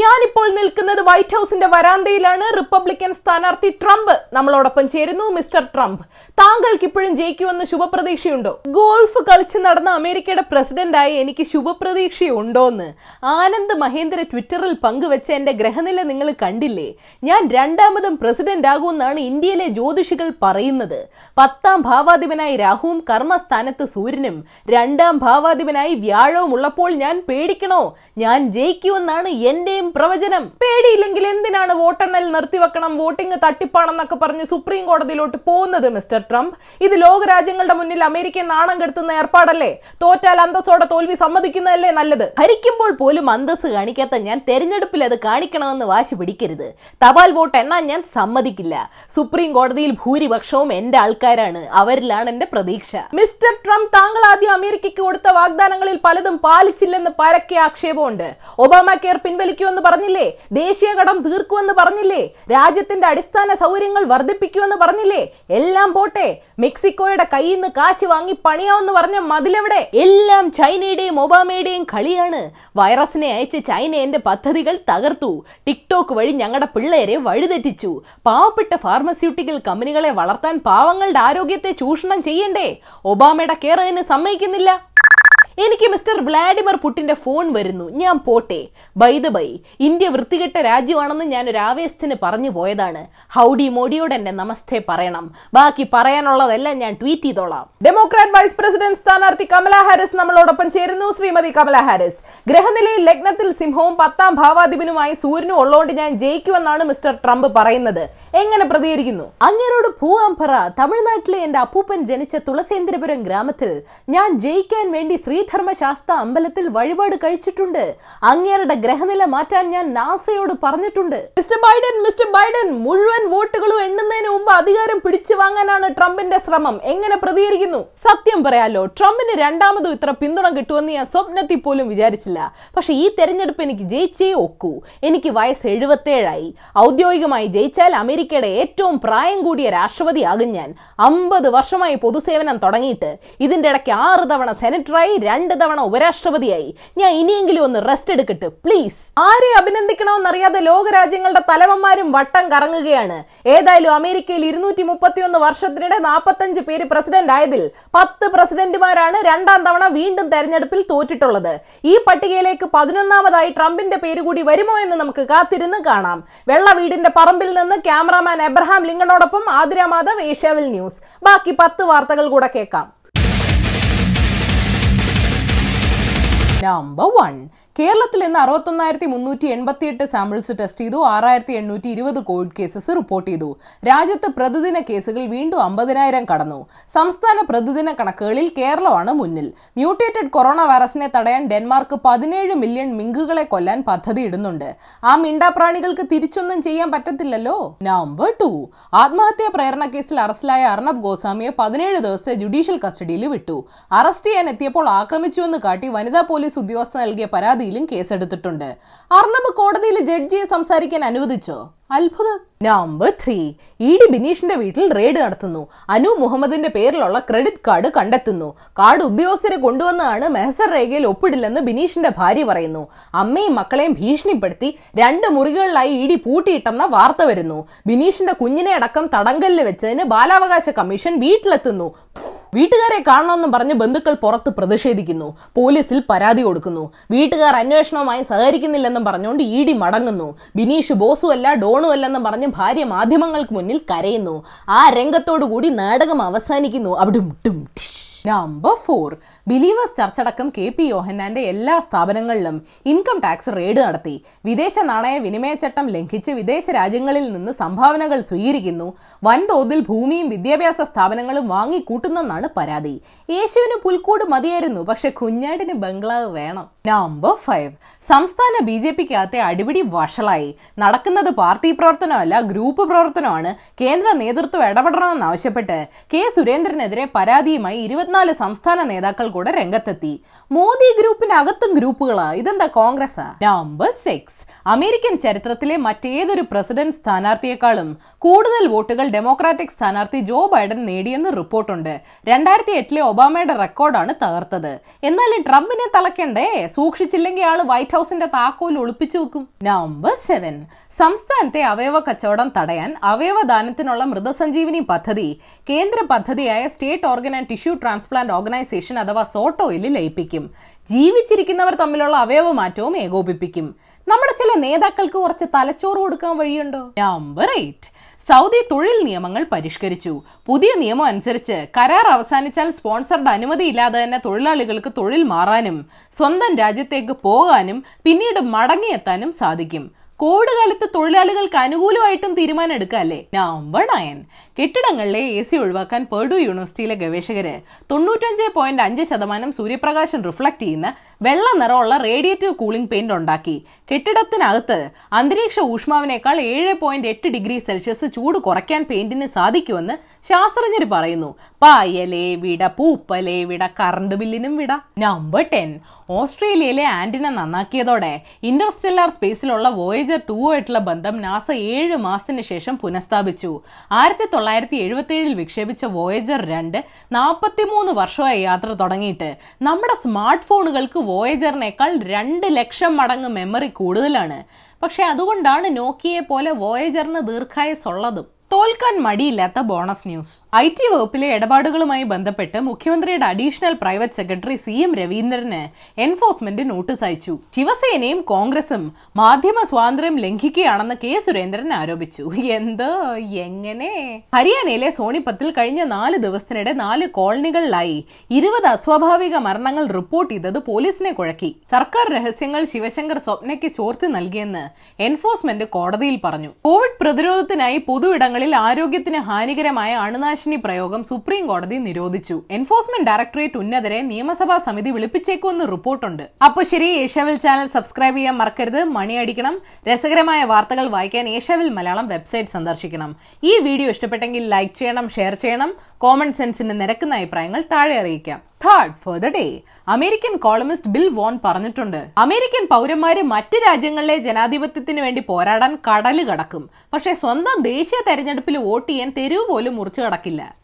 ഞാനിപ്പോൾ നിൽക്കുന്നത് വൈറ്റ് ഹൗസിന്റെ വരാന്തയിലാണ്. റിപ്പബ്ലിക്കൻ സ്ഥാനാർത്ഥി ട്രംപ് നമ്മളോടൊപ്പം ചേരുന്നു മിസ്റ്റർ ട്രംപ്. താങ്കൾക്ക് ഇപ്പോഴും ജയിക്കുമെന്ന് ശുഭപ്രതീക്ഷയുണ്ടോ? ഗോൾഫ് കളിച്ച് നടന്ന അമേരിക്കയുടെ പ്രസിഡന്റായി എനിക്ക് ശുഭപ്രതീക്ഷയുണ്ടോന്ന് ആനന്ദ് മഹേന്ദ്ര ട്വിറ്ററിൽ പങ്കുവെച്ച എന്റെ ഗ്രഹനില നിങ്ങൾ കണ്ടില്ലേ? ഞാൻ രണ്ടാമതും പ്രസിഡന്റ് ആകുമെന്നാണ് ഇന്ത്യയിലെ ജ്യോതിഷികൾ പറയുന്നത്. പത്താം ഭാവാധിപനായി രാഹുവും കർമ്മസ്ഥാനത്ത് സൂര്യനും രണ്ടാം ഭാവാധിപനായി വ്യാഴവും ഉള്ളപ്പോൾ ഞാൻ പേടിക്കണോ? ഞാൻ ജയിക്കുമെന്നാണ് എന്റെയും പ്രവചനം. പേടിയില്ലെങ്കിൽ എന്തിനാണ് വോട്ടെണ്ണൽ നിർത്തിവെക്കണം വോട്ടിംഗ് തട്ടിപ്പാണെന്നൊക്കെ പറഞ്ഞ് സുപ്രീം കോടതിയിലോട്ട് പോകുന്നത് മിസ്റ്റർ ട്രംപ്? ഇത് ലോകരാജ്യങ്ങളുടെ മുന്നിൽ അമേരിക്കയെ നാണം കെടുത്തുന്ന ഏർപ്പാടല്ലേ? തോറ്റാൽ അന്തസ്സോടെ തോൽവി സമ്മതിക്കുന്നതല്ലേ നല്ലത്? ഭരിക്കുമ്പോൾ പോലും അന്തസ് കാണിക്കാത്ത ഞാൻ തെരഞ്ഞെടുപ്പിൽ അത് കാണിക്കണമെന്ന് വാശി പിടിക്കരുത്. തപാൽ വോട്ട് എണ്ണാൻ ഞാൻ സമ്മതിക്കില്ല. സുപ്രീം കോടതിയിൽ ഭൂരിപക്ഷവും എന്റെ ആൾക്കാരാണ്. അവരിലാണ് എന്റെ പ്രതീക്ഷ. മിസ്റ്റർ ട്രംപ് താങ്കൾ ആദ്യം അമേരിക്കയ്ക്ക് കൊടുത്ത വാഗ്ദാനങ്ങളിൽ പലതും പാലിച്ചില്ലെന്ന് പരക്കെ ആക്ഷേപമുണ്ട്. ഒബാമ കെയർ പിൻവലിക്കുമെന്ന് പറഞ്ഞില്ലേ? ദേശീയ കടം തീർക്കുമെന്ന് പറഞ്ഞില്ലേ? രാജ്യത്തിന്റെ അടിസ്ഥാന സൗകര്യങ്ങൾ വർദ്ധിപ്പിക്കുമെന്ന് പറഞ്ഞില്ലേ? എല്ലാം പോട്ടെ മെക്സിക്കോയുടെ കയ്യിൽ നിന്ന് കാശ് വാങ്ങി പണിയാവെന്ന് പറഞ്ഞ മതിലെവിടെ? എല്ലാം ചൈനയുടെയും ഒബാമയുടെയും കളിയാണ്. വൈറസിനെ അയച്ച് ചൈന എന്റെ പദ്ധതികൾ തകർത്തു. ടിക്ടോക്ക് വഴി ഞങ്ങളുടെ പിള്ളേരെ വഴിതെറ്റിച്ചു. പാവപ്പെട്ട ഫാർമസ്യൂട്ടിക്കൽ കമ്പനികളെ വളർത്താൻ പാവങ്ങളുടെ ആരോഗ്യത്തെ ചൂഷണം ചെയ്യണ്ടേ? ഒബാമയുടെ കെയർ അതിന് സമ്മതിക്കുന്നില്ല. എനിക്ക് മിസ്റ്റർ വ്ളാഡിമിർ പുട്ടിന്റെ ഫോൺ വരുന്നു. ഞാൻ പോട്ടെ. ബൈ ദ ബൈ ഇന്ത്യ വൃത്തികെട്ട രാജ്യമാണെന്ന് ഞാൻ ഒരു ആവേശത്തിന് പറഞ്ഞു പോയതാണ്. ഹൗഡി മോഡിയോട് എന്റെ നമസ്തേ പറയണം. ബാക്കി പറയാനുള്ളതെല്ലാം ഞാൻ ട്വീറ്റ് ചെയ്തോളാം. ഡെമോക്രാറ്റ് വൈസ് പ്രസിഡന്റ് സ്ഥാനാർത്ഥി കമല ഹാരിസ് നമ്മളോടൊപ്പം ചേരുന്നു. ശ്രീമതി കമല ഹാരിസ്. ഗ്രഹനിലയിൽ ലഗ്നത്തിൽ സിംഹവും പത്താം ഭാവാധിപനുമായി സൂര്യനും ഉള്ളതുകൊണ്ട് ഞാൻ ജയിക്കുമെന്നാണ് മിസ്റ്റർ ട്രംപ് പറയുന്നത്. എങ്ങനെ പ്രതികരിക്കുന്നു? അങ്ങേരോട് പോവാൻ തമിഴ്നാട്ടിലെ എന്റെ അപ്പൂപ്പൻ ജനിച്ച തുളസേന്ദ്രപുരം ഗ്രാമത്തിൽ ഞാൻ ജയിക്കാൻ വേണ്ടി ശ്രീധർമ്മശാസ്ത്ര അമ്പലത്തിൽ വഴിപാട് കഴിച്ചിട്ടുണ്ട്. അങ്ങേരുടെ ഗ്രഹനില മാറ്റാൻ ഞാൻ നാസയോട് പറഞ്ഞിട്ടുണ്ട്. മിസ്റ്റർ ബൈഡൻ മിസ്റ്റർ ബൈഡൻ മുഴുവൻ വോട്ടുകളും എണ്ണുന്നതിന് മുമ്പ് അധികാരം പിടിച്ചു വാങ്ങാനാണ് ട്രംപിന്റെ ശ്രമം. എങ്ങനെ പ്രതികരിക്കുന്നു? സത്യം പറയാലോ ട്രംപിന് രണ്ടാമതും ഇത്ര പിന്തുണ കിട്ടുമെന്ന് ഞാൻ സ്വപ്നത്തിൽ പോലും വിചാരിച്ചില്ല. പക്ഷെ ഈ തെരഞ്ഞെടുപ്പ് എനിക്ക് ജയിച്ചേ ഒക്കൂ. എനിക്ക് വയസ്സ് എഴുപത്തേഴായി. ഔദ്യോഗികമായി ജയിച്ചാൽ അമേരിക്കയുടെ ഏറ്റവും പ്രായം കൂടിയ രാഷ്ട്രപതിയാകും ഞാൻ. അമ്പത് വർഷമായി പൊതുസേവനം തുടങ്ങിയിട്ട് ഇതിന്റെ ഇടയ്ക്ക് ആറ് തവണ സെനറ്ററായി രണ്ട് തവണ ഉപരാഷ്ട്രപതിയായി. ഞാൻ ഇനിയെങ്കിലും ഒന്ന് റെസ്റ്റ് എടുക്കട്ടെ പ്ലീസ് ആരെ അഭിനന്ദിക്കണമെന്ന് അറിയാതെ ലോകരാജ്യങ്ങളുടെ തലവന്മാരും വട്ടം കറങ്ങുകയാണ്. ഏതായാലും അമേരിക്കയിൽ ഇരുന്നൂറ്റി മുപ്പത്തിയൊന്ന് വർഷത്തിനിടെ നാൽപ്പത്തഞ്ച് പേര് പ്രസിഡന്റ് ആയതിൽ പത്ത് പ്രസിഡന്റുമാരാണ് രണ്ടാം തവണ വീണ്ടും തെരഞ്ഞെടുപ്പിൽ തോറ്റിട്ടുള്ളത്. ഈ പട്ടികയിലേക്ക് പതിനൊന്നാമതായി ട്രംപിന്റെ പേര് കൂടി വരുമോ എന്ന് നമുക്ക് കാത്തിരുന്ന് കാണാം. വെള്ള വീടിന്റെ പറമ്പിൽ നിന്ന് ക്യാമറാമാൻ എബ്രഹാം ലിങ്കണോടൊപ്പം ആതിര ഏഷ്യാവിൽ ന്യൂസ്. ബാക്കി പത്ത് വാർത്തകൾ കൂടെ കേൾക്കാം. നമ്പർ വൺ കേരളത്തിൽ ഇന്ന് അറുപത്തൊന്നായിരത്തി മുന്നൂറ്റി എൺപത്തിയെട്ട് സാമ്പിൾസ് ടെസ്റ്റ് ചെയ്തു. ആറായിരത്തി എണ്ണൂറ്റി ഇരുപത് കോവിഡ് കേസസ് റിപ്പോർട്ട് ചെയ്തു. രാജ്യത്ത് പ്രതിദിന കേസുകൾ വീണ്ടും അമ്പതിനായിരം കടന്നു. സംസ്ഥാന പ്രതിദിന കണക്കുകളിൽ കേരളമാണ് മുന്നിൽ. മ്യൂട്ടേറ്റഡ് കൊറോണ വൈറസിനെ തടയാൻ ഡെൻമാർക്ക് പതിനേഴ് മില്യൺ മിങ്കുകളെ കൊല്ലാൻ പദ്ധതി ഇടുന്നുണ്ട്. ആ മിണ്ടാപ്രാണികൾക്ക് തിരിച്ചൊന്നും ചെയ്യാൻ പറ്റത്തില്ലല്ലോ? Number two. ആത്മഹത്യാ പ്രേരണ കേസിൽ അറസ്റ്റിലായ അർണബ് ഗോസ്വാമിയെ പതിനേഴ് ദിവസത്തെ ജുഡീഷ്യൽ കസ്റ്റഡിയിൽ വിട്ടു. അറസ്റ്റ് ചെയ്യാൻ എത്തിയപ്പോൾ ആക്രമിച്ചുവെന്ന് കാട്ടി വനിതാ പോലീസ് ഉദ്യോഗസ്ഥ നൽകിയ പരാതിയിലും കേസെടുത്തിട്ടുണ്ട്. അർണബ് കോടതിയിൽ ജഡ്ജിയെ സംസാരിക്കാൻ അനുവദിച്ചോ? അത്ഭുതം. നമ്പർ ത്രീ ഇ ഡി ബിനീഷിന്റെ വീട്ടിൽ റെയ്ഡ് നടത്തുന്നു. അനു മുഹമ്മദിന്റെ പേരിലുള്ള ക്രെഡിറ്റ് കാർഡ് കണ്ടെത്തുന്നു. കാർഡ് ഉദ്യോഗസ്ഥരെ കൊണ്ടുവന്നതാണ് മെഹസർ രേഖയിൽ ഒപ്പിടില്ലെന്ന് ബിനീഷിന്റെ ഭാര്യ പറയുന്നു. അമ്മയും മക്കളെയും ഭീഷണിപ്പെടുത്തി രണ്ട് മുറികളിലായി ഇ ഡി പൂട്ടിയിട്ടെന്ന വാർത്ത വരുന്നു. ബിനീഷിന്റെ കുഞ്ഞിനെ അടക്കം തടങ്കലിൽ വെച്ചതിന് ബാലാവകാശ കമ്മീഷൻ വീട്ടിലെത്തുന്നു. വീട്ടുകാരെ കാണണമെന്നും പറഞ്ഞ് ബന്ധുക്കൾ പുറത്ത് പ്രതിഷേധിക്കുന്നു. പോലീസിൽ പരാതി കൊടുക്കുന്നു. വീട്ടുകാർ അന്വേഷണവുമായി സഹകരിക്കുന്നില്ലെന്നും പറഞ്ഞുകൊണ്ട് ഇ ഡി മടങ്ങുന്നു. ബിനീഷ് ബോസു അല്ല ഡോണു അല്ലെന്നും പറഞ്ഞ് ഭാര്യ മാധ്യമങ്ങൾക്ക് മുന്നിൽ കരയുന്നു. ആ രംഗത്തോടു കൂടി നാടകം അവസാനിക്കുന്നു. അവിടെ. നമ്പർ ഫോർ ബിലീവേഴ്സ് ചർച്ചടക്കം കെ പി യോഹന്നാന്റെ എല്ലാ സ്ഥാപനങ്ങളിലും ഇൻകം ടാക്സ് റെയ്ഡ് നടത്തി. വിദേശ നാണയ വിനിമയ ചട്ടം ലംഘിച്ച് വിദേശ രാജ്യങ്ങളിൽ നിന്ന് സംഭാവനകൾ സ്വീകരിക്കുന്നു. വൻതോതിൽ ഭൂമിയും വിദ്യാഭ്യാസ സ്ഥാപനങ്ങളും വാങ്ങിക്കൂട്ടുന്നെന്നാണ് പരാതി. യേശുവിന് പുൽക്കൂട് മതിയായിരുന്നു പക്ഷെ കുഞ്ഞാടിന് ബംഗ്ലാവ് വേണം. Number five. സംസ്ഥാന ബി ജെ പിക്കകത്തെ അടിപിടി വഷളായി. നടക്കുന്നത് പാർട്ടി പ്രവർത്തനമല്ല ഗ്രൂപ്പ് പ്രവർത്തനമാണ്. കേന്ദ്ര നേതൃത്വം ഇടപെടണമെന്നാവശ്യപ്പെട്ട് കെ സുരേന്ദ്രനെതിരെ പരാതിയുമായി ഇരുപത്തിനാല് സംസ്ഥാന നേതാക്കൾ കൂടെ രംഗത്തെത്തി. മോദി ഗ്രൂപ്പിനകത്തും ഗ്രൂപ്പുകളാ. ഇതെന്താ കോൺഗ്രസ് നമ്പർ സിക്സ് അമേരിക്കൻ ചരിത്രത്തിലെ മറ്റേതൊരു പ്രസിഡന്റ് സ്ഥാനാർത്ഥിയെക്കാളും കൂടുതൽ വോട്ടുകൾ ഡെമോക്രാറ്റിക് സ്ഥാനാർത്ഥി ജോ ബൈഡൻ നേടിയെന്ന് റിപ്പോർട്ടുണ്ട്. രണ്ടായിരത്തി എട്ടിലെ ഒബാമയുടെ റെക്കോർഡാണ് തകർത്തത്. എന്നാലും ട്രംപിനെ തളയ്ക്കണ്ടേ? സൂക്ഷിച്ചില്ലെങ്കിൽ ആൾ വൈറ്റ് ഹൗസിന്റെ താക്കോൽ ഒളിപ്പിച്ചു വെക്കും. നമ്പർ സെവൻ സംസ്ഥാനത്തെ അവയവ കച്ചവടം തടയാൻ അവയവദാനത്തിനുള്ള മൃതസഞ്ജീവനി പദ്ധതി കേന്ദ്ര പദ്ധതിയായ state organ and tissue transplant organisation അഥവാ സോട്ടോയിൽ ലയിപ്പിക്കും. ജീവിച്ചിരിക്കുന്നവർ തമ്മിലുള്ള അവയവ മാറ്റവും ഏകോപിപ്പിക്കും. നമ്മുടെ ചില നേതാക്കൾക്ക് കുറച്ച് തലച്ചോറ് കൊടുക്കാൻ വഴിയുണ്ടോ? നമ്പർ എയ്റ്റ് സൗദി തൊഴിൽ നിയമങ്ങൾ പരിഷ്കരിച്ചു. പുതിയ നിയമം അനുസരിച്ച് കരാർ അവസാനിച്ചാൽ സ്പോൺസറുടെ അനുമതിയില്ലാതെ തന്നെ തൊഴിലാളികൾക്ക് തൊഴിൽ മാറാനും സ്വന്തം രാജ്യത്തേക്ക് പോകാനും പിന്നീട് മടങ്ങിയെത്താനും സാധിക്കും. കോവിഡ് കാലത്ത് തൊഴിലാളികൾക്ക് അനുകൂലമായിട്ടും തീരുമാനം എടുക്കാല്ലേ നമ്പർ നയൻ കെട്ടിടങ്ങളിലെ എ സി ഒഴിവാക്കാൻ പേർഡു യൂണിവേഴ്സിറ്റിയിലെ ഗവേഷകര് തൊണ്ണൂറ്റഞ്ച് പോയിന്റ് അഞ്ച് ശതമാനം സൂര്യപ്രകാശം റിഫ്ലക്ട് ചെയ്യുന്ന വെള്ള നിറമുള്ള റേഡിയേറ്റീവ് കൂളിംഗ് പെയിന്റ് ഉണ്ടാക്കി. കെട്ടിടത്തിനകത്ത് അന്തരീക്ഷ ഊഷ്മാവിനേക്കാൾ ഏഴ് പോയിന്റ് എട്ട് ഡിഗ്രി സെൽഷ്യസ് ചൂട് കുറയ്ക്കാൻ പെയിന്റിന് സാധിക്കുമെന്ന് ശാസ്ത്രജ്ഞർ പറയുന്നു. പായലേ വിട പൂപ്പലേ വിട കറണ്ട് ബില്ലിനും വിട. Number ten. ഓസ്ട്രേലിയയിലെ ആന്റിന നന്നാക്കിയതോടെ ഇന്റർസ്റ്റെല്ലാർ സ്പേസിലുള്ള വോയേജർ ടു ആയിട്ടുള്ള ബന്ധം നാസ ഏഴ് മാസത്തിന് ശേഷം പുനഃസ്ഥാപിച്ചു. ആയിരത്തി തൊള്ളായിരത്തി എഴുപത്തി ഏഴിൽ വിക്ഷേപിച്ച വോയേജർ രണ്ട് നാൽപ്പത്തിമൂന്ന് വർഷമായി യാത്ര തുടങ്ങിയിട്ട് നമ്മുടെ സ്മാർട്ട് ഫോണുകൾക്ക് വോയേജറിനേക്കാൾ രണ്ട് ലക്ഷം മടങ്ങ് മെമ്മറി കൂടുതലാണ്. പക്ഷെ അതുകൊണ്ടാണ് നോക്കിയെ പോലെ വോയേജറിന് ദീർഘായുസ് ഉള്ളതും തോൽക്കാൻ മടിയില്ലാത്ത ബോണസ് ന്യൂസ്. ഐ ടി വകുപ്പിലെ ഇടപാടുകളുമായി ബന്ധപ്പെട്ട് മുഖ്യമന്ത്രിയുടെ additional private secretary C M രവീന്ദ്രന് എൻഫോഴ്സ്മെന്റ് നോട്ടീസ് അയച്ചു. ശിവസേനയും കോൺഗ്രസും മാധ്യമ സ്വാതന്ത്ര്യം ലംഘിക്കുകയാണെന്ന് കെ സുരേന്ദ്രൻ ആരോപിച്ചു. എന്തോ? എങ്ങനെ? ഹരിയാനയിലെ സോണിപ്പത്തിൽ കഴിഞ്ഞ നാല് ദിവസത്തിനിടെ നാല് കോളനികളിലായി ഇരുപത് അസ്വാഭാവിക മരണങ്ങൾ റിപ്പോർട്ട് ചെയ്തത് പോലീസിനെ കുഴക്കി. സർക്കാർ രഹസ്യങ്ങൾ ശിവശങ്കർ സ്വപ്നയ്ക്ക് ചോർത്തി നൽകിയെന്ന് എൻഫോഴ്സ്മെന്റ് കോടതിയിൽ പറഞ്ഞു. കോവിഡ് പ്രതിരോധത്തിനായി പൊതുയിടങ്ങളിൽ ആരോഗ്യത്തിന് ഹാനികരമായ അണുനാശിനി പ്രയോഗം സുപ്രീം കോടതി നിരോധിച്ചു. എൻഫോഴ്സ്മെന്റ് ഡയറക്ടറേറ്റ് ഉന്നതരെ നിയമസഭാ സമിതി വിളിപ്പിച്ചേക്കുമെന്ന് റിപ്പോർട്ടുണ്ട്. അപ്പൊ ശരി ഏഷ്യാവിൽ ചാനൽ സബ്സ്ക്രൈബ് ചെയ്യാൻ മറക്കരുത് മണിയടിക്കണം. രസകരമായ വാർത്തകൾ വായിക്കാൻ ഏഷ്യാവിൽ മലയാളം വെബ്സൈറ്റ് സന്ദർശിക്കണം. ഈ വീഡിയോ ഇഷ്ടപ്പെട്ടെങ്കിൽ ലൈക്ക് ചെയ്യണം ഷെയർ ചെയ്യണം. കോമൺ സെൻസിന് നിരക്കുന്ന അഭിപ്രായങ്ങൾ താഴെ അറിയിക്കാം. Third for the day American columnist Bill Vaughn പറഞ്ഞിട്ടുണ്ട്. അമേരിക്കൻ പൗരന്മാര് മറ്റ് രാജ്യങ്ങളിലെ ജനാധിപത്യത്തിന് വേണ്ടി പോരാടാൻ കടൽ കടക്കും. പക്ഷേ സ്വന്തം ദേശീയ തെരഞ്ഞെടുപ്പിൽ വോട്ട് ചെയ്യാൻ തെരുവ് പോലും മുറിച്ചു കടക്കില്ല.